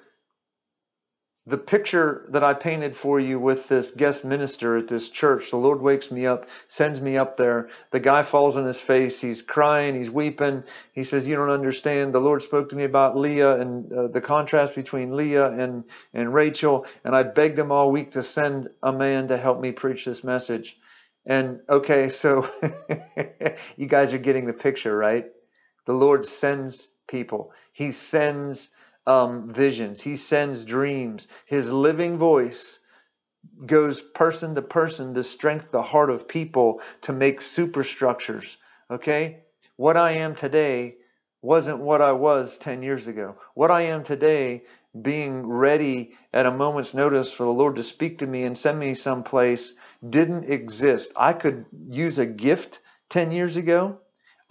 the picture that I painted for you with this guest minister at this church, the Lord wakes me up, sends me up there. The guy falls on his face. He's crying. He's weeping. He says, You don't understand. The Lord spoke to me about Leah and uh, the contrast between Leah and, and Rachel. And I begged him all week to send a man to help me preach this message. And okay, so you guys are getting the picture, right? The Lord sends people, He sends um, visions, He sends dreams. His living voice goes person to person to strengthen the heart of people to make superstructures. Okay? What I am today wasn't what I was 10 years ago. What I am today, being ready at a moment's notice for the Lord to speak to me and send me someplace, didn't exist. I could use a gift 10 years ago.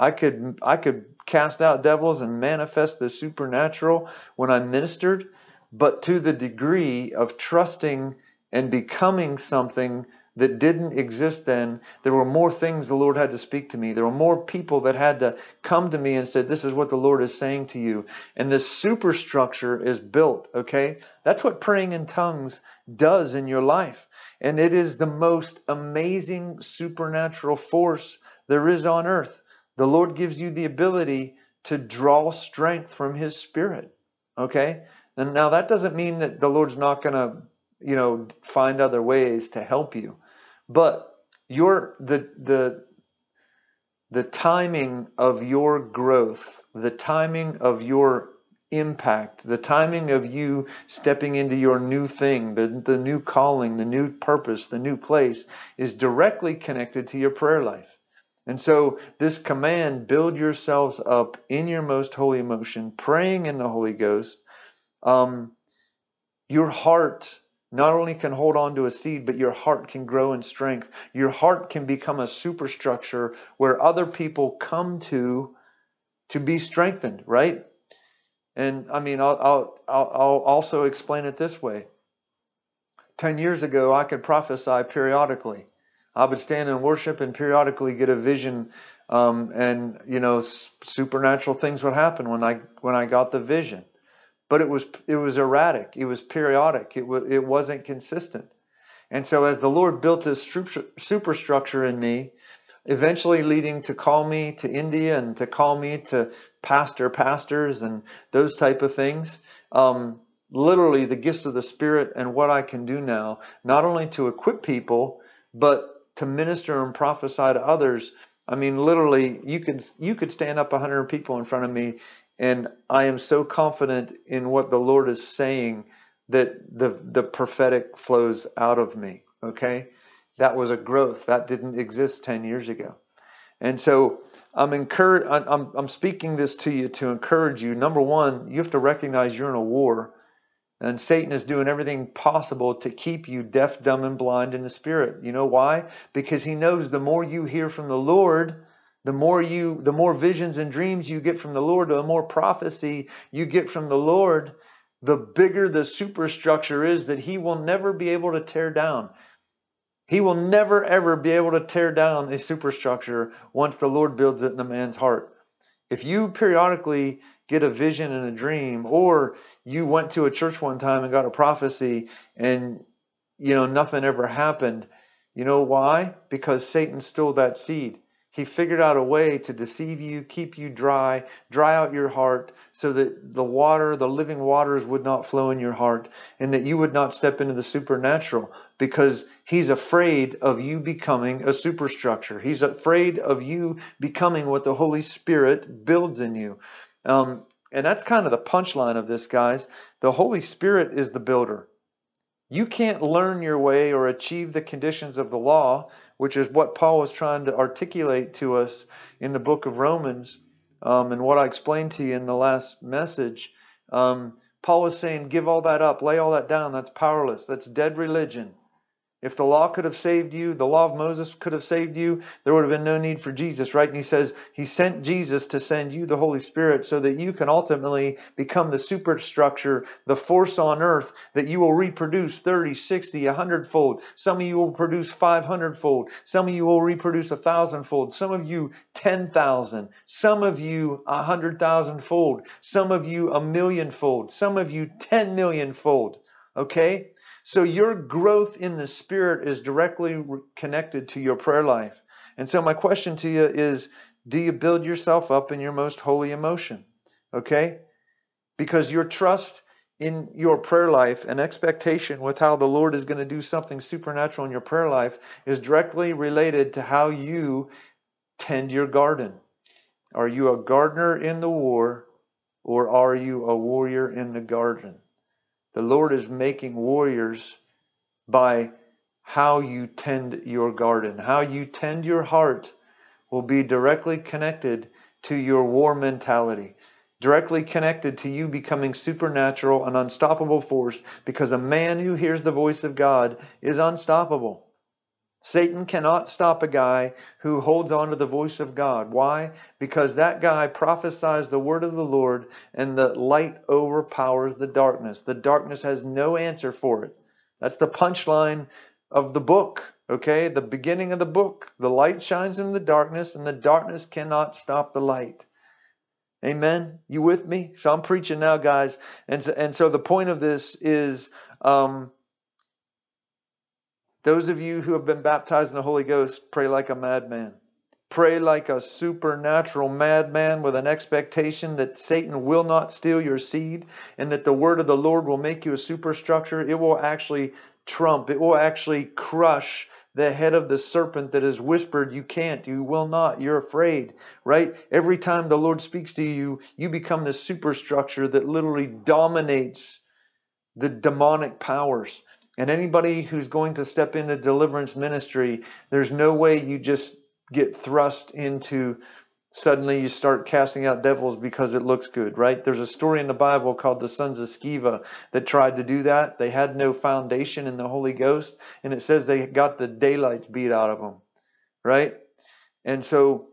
I could I could cast out devils and manifest the supernatural when I ministered, but to the degree of trusting and becoming something that didn't exist then. There were more things the Lord had to speak to me. There were more people that had to come to me and said, This is what the Lord is saying to you. And this superstructure is built, okay? That's what praying in tongues does in your life. And it is the most amazing supernatural force there is on earth. The Lord gives you the ability to draw strength from His Spirit. Okay? And now that doesn't mean that the Lord's not going to, you know, find other ways to help you. But your the the the timing of your growth, the timing of your impact, the timing of you stepping into your new thing, the, the new calling, the new purpose, the new place is directly connected to your prayer life. And so, this command build yourselves up in your most holy emotion, praying in the Holy Ghost. Um, your heart not only can hold on to a seed, but your heart can grow in strength. Your heart can become a superstructure where other people come to to be strengthened, right? And I mean, I'll, I'll, I'll also explain it this way. Ten years ago, I could prophesy periodically. I would stand and worship and periodically get a vision, um, and you know, supernatural things would happen when I when I got the vision. But it was it was erratic. It was periodic. It was it wasn't consistent. And so, as the Lord built this superstructure in me, eventually leading to call me to India and to call me to pastor pastors and those type of things. Um, literally, the gifts of the Spirit and what I can do now, not only to equip people, but to minister and prophesy to others. I mean, literally, you could you could stand up hundred people in front of me, and I am so confident in what the Lord is saying that the the prophetic flows out of me. Okay, that was a growth that didn't exist ten years ago, and so I'm encouraged. I'm I'm speaking this to you to encourage you. Number one, you have to recognize you're in a war and Satan is doing everything possible to keep you deaf, dumb, and blind in the spirit. You know why? Because he knows the more you hear from the Lord, the more you the more visions and dreams you get from the Lord, the more prophecy you get from the Lord, the bigger the superstructure is that he will never be able to tear down. He will never ever be able to tear down a superstructure once the Lord builds it in a man's heart. If you periodically get a vision and a dream, or you went to a church one time and got a prophecy and you know nothing ever happened. You know why? Because Satan stole that seed. He figured out a way to deceive you, keep you dry, dry out your heart, so that the water, the living waters, would not flow in your heart, and that you would not step into the supernatural because he's afraid of you becoming a superstructure. He's afraid of you becoming what the Holy Spirit builds in you. Um, and that's kind of the punchline of this, guys. The Holy Spirit is the builder. You can't learn your way or achieve the conditions of the law, which is what Paul was trying to articulate to us in the book of Romans, um, and what I explained to you in the last message. Um, Paul was saying, Give all that up, lay all that down. That's powerless. That's dead religion. If the law could have saved you, the law of Moses could have saved you, there would have been no need for Jesus, right? And he says he sent Jesus to send you the Holy Spirit so that you can ultimately become the superstructure, the force on earth that you will reproduce 30, 60, 100 fold. Some of you will produce 500 fold. Some of you will reproduce a thousand fold. Some of you 10,000. Some of you a hundred thousand fold. Some of you a million fold. Some of you 10 million fold. Okay? So your growth in the Spirit is directly connected to your prayer life. And so my question to you is do you build yourself up in your most holy emotion? Okay? Because your trust in your prayer life and expectation with how the Lord is going to do something supernatural in your prayer life is directly related to how you tend your garden. Are you a gardener in the war or are you a warrior in the garden? The Lord is making warriors by how you tend your garden. How you tend your heart will be directly connected to your war mentality directly connected to you becoming supernatural and unstoppable force because a man who hears the voice of God is unstoppable. Satan cannot stop a guy who holds on to the voice of God. Why? Because that guy prophesies the word of the Lord and the light overpowers the darkness. The darkness has no answer for it. That's the punchline of the book, okay? The beginning of the book. The light shines in the darkness and the darkness cannot stop the light. Amen. You with me? So I'm preaching now, guys. And and so the point of this is um, those of you who have been baptized in the Holy Ghost, pray like a madman. Pray like a supernatural madman with an expectation that Satan will not steal your seed and that the word of the Lord will make you a superstructure. It will actually trump, it will actually crush the head of the serpent that has whispered, You can't, you will not, you're afraid, right? Every time the Lord speaks to you, you become the superstructure that literally dominates the demonic powers. And anybody who's going to step into deliverance ministry, there's no way you just get thrust into suddenly you start casting out devils because it looks good, right? There's a story in the Bible called the sons of Sceva that tried to do that. They had no foundation in the Holy Ghost, and it says they got the daylight beat out of them, right? And so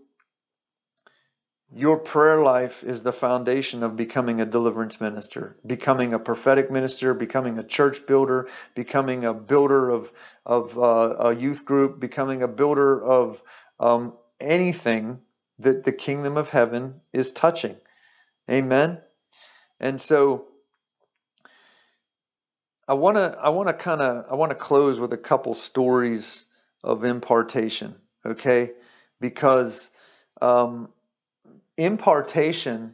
your prayer life is the foundation of becoming a deliverance minister, becoming a prophetic minister, becoming a church builder, becoming a builder of, of uh, a youth group, becoming a builder of um, anything that the kingdom of heaven is touching. Amen. And so I want to I want to kind of I want to close with a couple stories of impartation, okay? Because um, impartation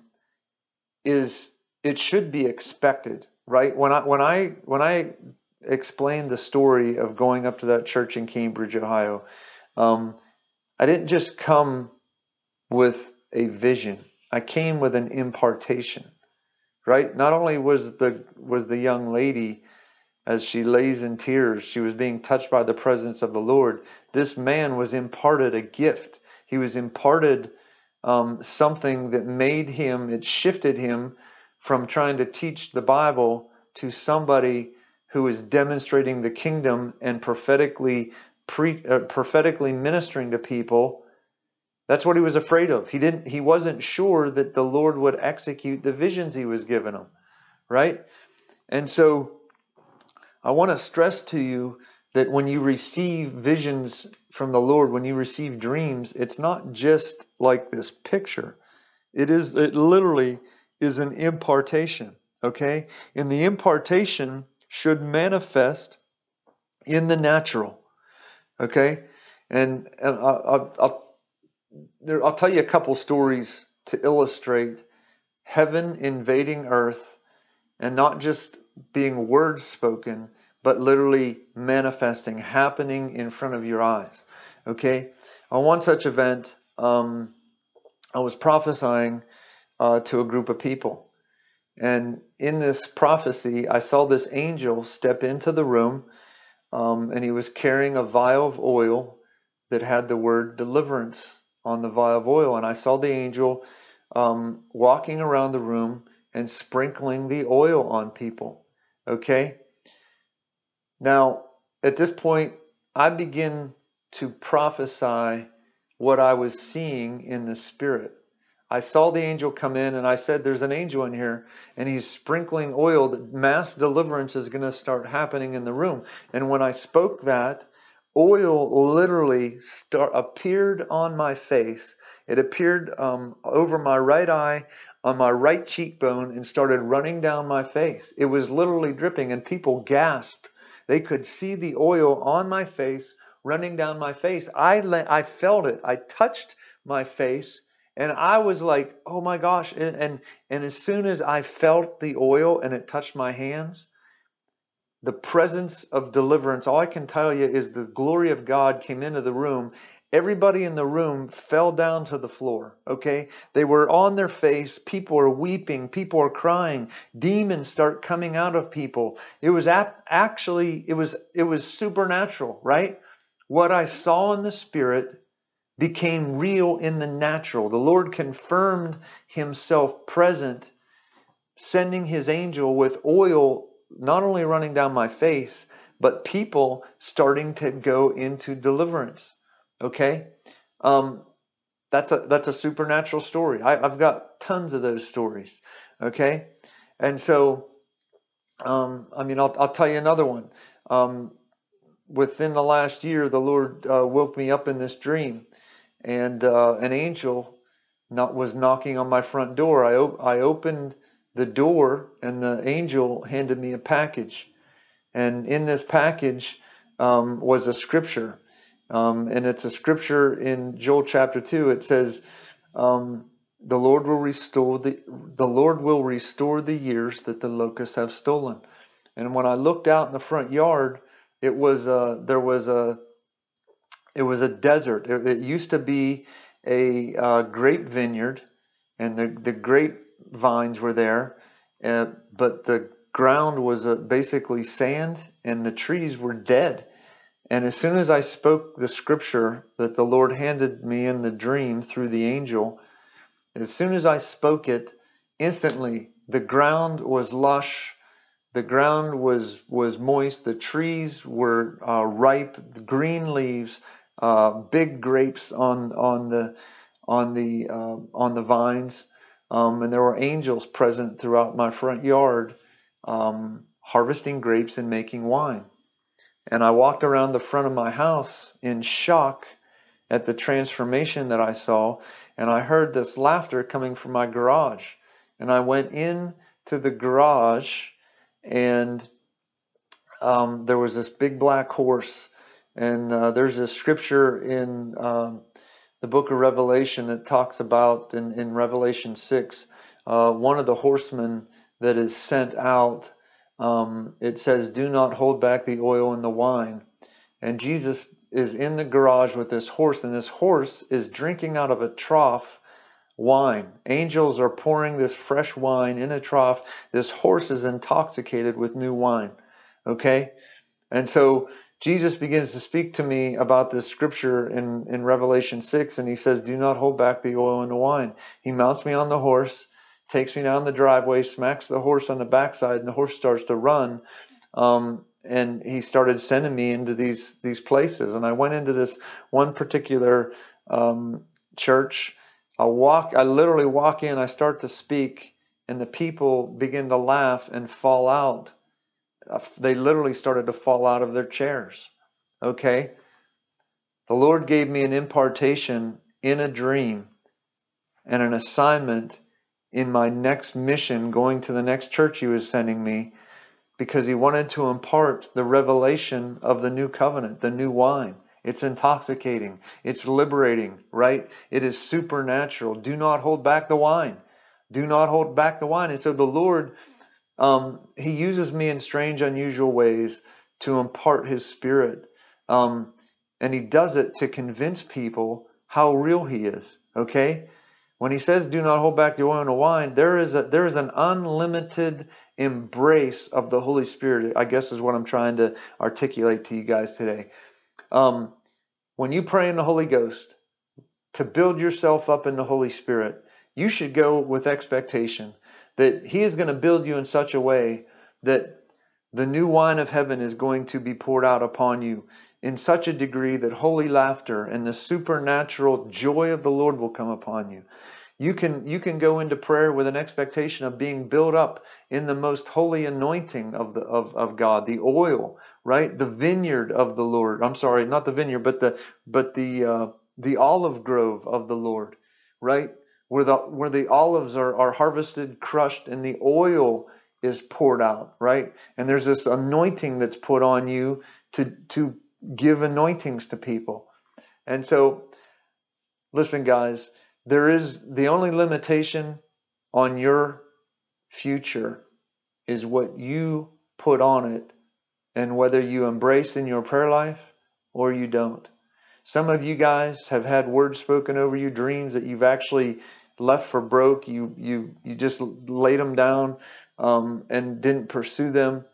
is it should be expected, right? When I when I when I explained the story of going up to that church in Cambridge, Ohio, um, I didn't just come with a vision. I came with an impartation. Right? Not only was the was the young lady as she lays in tears, she was being touched by the presence of the Lord. This man was imparted a gift. He was imparted um, something that made him, it shifted him from trying to teach the Bible to somebody who is demonstrating the kingdom and prophetically pre, uh, prophetically ministering to people that's what he was afraid of. He didn't he wasn't sure that the Lord would execute the visions he was giving him, right? And so I want to stress to you that when you receive visions from the Lord, when you receive dreams, it's not just like this picture. It is it literally is an impartation, okay? And the impartation should manifest in the natural. Okay? And, and I'll, I'll, there, I'll tell you a couple stories to illustrate heaven invading earth and not just being words spoken, but literally manifesting, happening in front of your eyes. Okay? On one such event, um, I was prophesying uh, to a group of people. And in this prophecy, I saw this angel step into the room, um, and he was carrying a vial of oil that had the word deliverance on the vial of oil, and I saw the angel um, walking around the room and sprinkling the oil on people. Okay? Now, at this point, I begin to prophesy what I was seeing in the spirit. I saw the angel come in and I said, There's an angel in here and he's sprinkling oil that mass deliverance is going to start happening in the room. And when I spoke that, oil literally start, appeared on my face. It appeared um, over my right eye, on my right cheekbone and started running down my face. It was literally dripping, and people gasped. They could see the oil on my face running down my face. I, I felt it. I touched my face, and I was like, oh my gosh. And, and, and as soon as I felt the oil and it touched my hands, the presence of deliverance, all I can tell you is the glory of God came into the room Everybody in the room fell down to the floor, okay? They were on their face. People are weeping. People are crying. Demons start coming out of people. It was actually, it was, it was supernatural, right? What I saw in the spirit became real in the natural. The Lord confirmed himself present, sending his angel with oil not only running down my face, but people starting to go into deliverance. Okay, um, that's a that's a supernatural story. I, have got tons of those stories. Okay, and so um, I mean, I'll I'll tell you another one. Um, within the last year, the Lord uh, woke me up in this dream, and uh, an angel not, was knocking on my front door. I I opened the door, and the angel handed me a package, and in this package um, was a scripture um, and it's a scripture in Joel chapter 2. It says, um, the Lord will restore the the Lord will restore the years that the locusts have stolen. And when I looked out in the front yard, it was uh, there was a it was a desert. It, it used to be a uh, grape vineyard, and the the grape vines were there, uh, but the ground was uh, basically sand, and the trees were dead. And as soon as I spoke the scripture that the Lord handed me in the dream through the angel, as soon as I spoke it, instantly the ground was lush, the ground was was moist, the trees were uh, ripe, green leaves, uh, big grapes on on the on the uh, on the vines, um, and there were angels present throughout my front yard, um, harvesting grapes and making wine. And I walked around the front of my house in shock at the transformation that I saw. And I heard this laughter coming from my garage. And I went in to the garage, and um, there was this big black horse. And uh, there's a scripture in um, the book of Revelation that talks about, in, in Revelation 6, uh, one of the horsemen that is sent out um, it says, Do not hold back the oil and the wine. And Jesus is in the garage with this horse, and this horse is drinking out of a trough wine. Angels are pouring this fresh wine in a trough. This horse is intoxicated with new wine. Okay? And so Jesus begins to speak to me about this scripture in, in Revelation 6, and he says, Do not hold back the oil and the wine. He mounts me on the horse takes me down the driveway, smacks the horse on the backside, and the horse starts to run. Um, and he started sending me into these these places, and I went into this one particular um, church. I walk, I literally walk in, I start to speak, and the people begin to laugh and fall out. Uh, they literally started to fall out of their chairs. Okay? The Lord gave me an impartation in a dream and an assignment in my next mission, going to the next church he was sending me, because he wanted to impart the revelation of the new covenant, the new wine. It's intoxicating, it's liberating, right? It is supernatural. Do not hold back the wine. Do not hold back the wine. And so the Lord, um, He uses me in strange, unusual ways to impart His Spirit. Um, and He does it to convince people how real He is, okay? When he says, "Do not hold back the oil and the wine," there is a there is an unlimited embrace of the Holy Spirit. I guess is what I'm trying to articulate to you guys today. Um, when you pray in the Holy Ghost to build yourself up in the Holy Spirit, you should go with expectation that He is going to build you in such a way that the new wine of heaven is going to be poured out upon you in such a degree that holy laughter and the supernatural joy of the Lord will come upon you. You can, you can go into prayer with an expectation of being built up in the most holy anointing of, the, of, of God, the oil, right? The vineyard of the Lord. I'm sorry, not the vineyard, but the, but the, uh, the olive grove of the Lord, right? where the where the olives are, are harvested, crushed, and the oil is poured out, right? And there's this anointing that's put on you to to give anointings to people. And so listen guys, there is the only limitation on your future is what you put on it and whether you embrace in your prayer life or you don't. Some of you guys have had words spoken over you, dreams that you've actually left for broke. You you you just laid them down um, and didn't pursue them.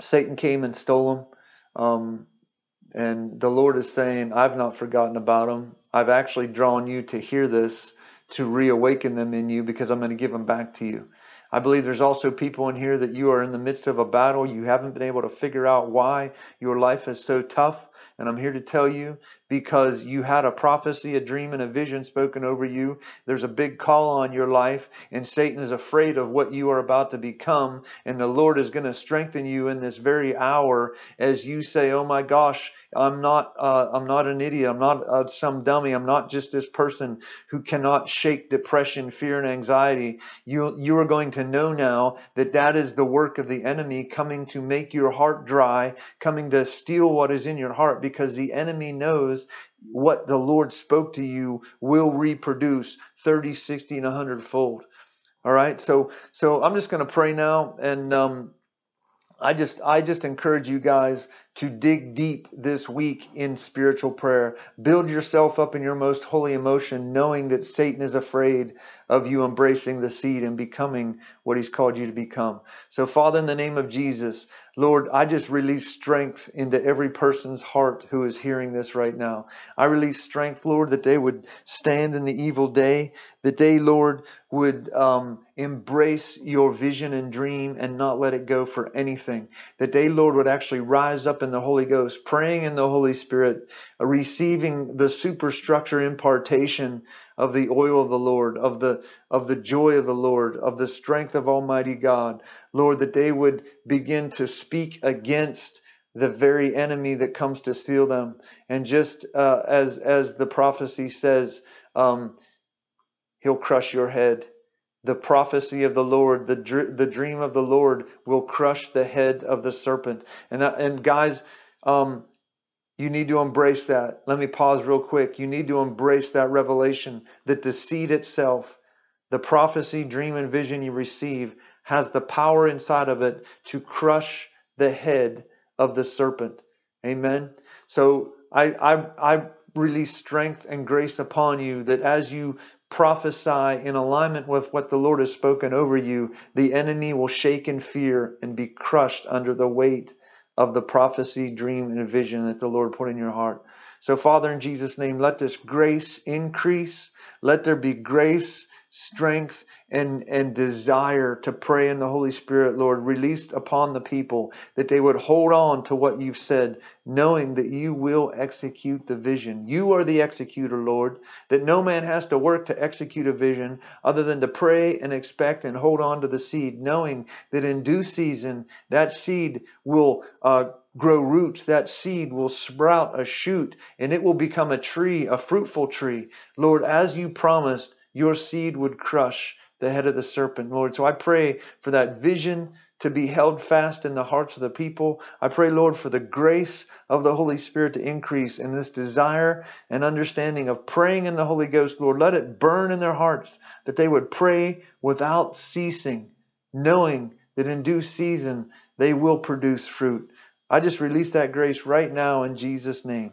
Satan came and stole them. Um, and the Lord is saying, I've not forgotten about them. I've actually drawn you to hear this, to reawaken them in you, because I'm going to give them back to you. I believe there's also people in here that you are in the midst of a battle. You haven't been able to figure out why your life is so tough. And I'm here to tell you because you had a prophecy, a dream, and a vision spoken over you. There's a big call on your life, and Satan is afraid of what you are about to become. And the Lord is going to strengthen you in this very hour as you say, "Oh my gosh, I'm not, uh, I'm not an idiot. I'm not uh, some dummy. I'm not just this person who cannot shake depression, fear, and anxiety." You, you are going to know now that that is the work of the enemy coming to make your heart dry, coming to steal what is in your heart, because the enemy knows what the Lord spoke to you will reproduce 30, 60, and 100 fold. All right. So, so I'm just going to pray now. And, um, I just, I just encourage you guys to dig deep this week in spiritual prayer. Build yourself up in your most holy emotion, knowing that Satan is afraid of you embracing the seed and becoming what he's called you to become. So, Father, in the name of Jesus, Lord, I just release strength into every person's heart who is hearing this right now. I release strength, Lord, that they would stand in the evil day, that they, Lord, would um, embrace your vision and dream and not let it go for anything. That they, Lord, would actually rise up in the Holy Ghost, praying in the Holy Spirit, receiving the superstructure impartation of the oil of the Lord, of the, of the joy of the Lord, of the strength of Almighty God. Lord, that they would begin to speak against the very enemy that comes to steal them. And just uh, as, as the prophecy says, um, he'll crush your head. The prophecy of the Lord, the, dr- the dream of the Lord will crush the head of the serpent. And, that, and guys, um, you need to embrace that. Let me pause real quick. You need to embrace that revelation that the seed itself, the prophecy, dream, and vision you receive, has the power inside of it to crush the head of the serpent. Amen. So I, I, I release strength and grace upon you that as you prophesy in alignment with what the Lord has spoken over you, the enemy will shake in fear and be crushed under the weight of the prophecy, dream, and vision that the Lord put in your heart. So, Father, in Jesus' name, let this grace increase. Let there be grace, strength, and, and desire to pray in the Holy Spirit, Lord, released upon the people, that they would hold on to what you've said, knowing that you will execute the vision. You are the executor, Lord, that no man has to work to execute a vision other than to pray and expect and hold on to the seed, knowing that in due season, that seed will. Uh, grow roots, that seed will sprout a shoot and it will become a tree, a fruitful tree. Lord, as you promised, your seed would crush the head of the serpent, Lord. So I pray for that vision to be held fast in the hearts of the people. I pray, Lord, for the grace of the Holy Spirit to increase in this desire and understanding of praying in the Holy Ghost. Lord, let it burn in their hearts that they would pray without ceasing, knowing that in due season they will produce fruit. I just release that grace right now in Jesus' name.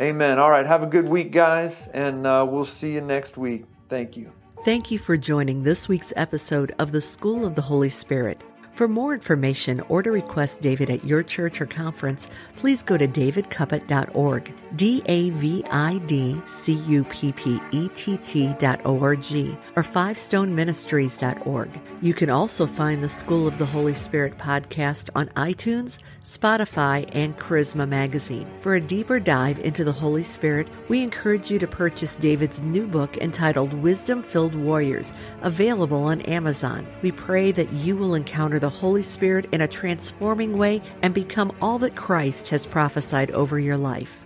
Amen. All right. Have a good week, guys, and uh, we'll see you next week. Thank you. Thank you for joining this week's episode of the School of the Holy Spirit. For more information or to request David at your church or conference, please go to davidcuppett.org, D A V I D C U P P E T T dot O-R-G, or fivestoneministries.org. You can also find the School of the Holy Spirit podcast on iTunes, Spotify, and Charisma Magazine. For a deeper dive into the Holy Spirit, we encourage you to purchase David's new book entitled Wisdom Filled Warriors, available on Amazon. We pray that you will encounter the Holy Spirit in a transforming way and become all that Christ has prophesied over your life.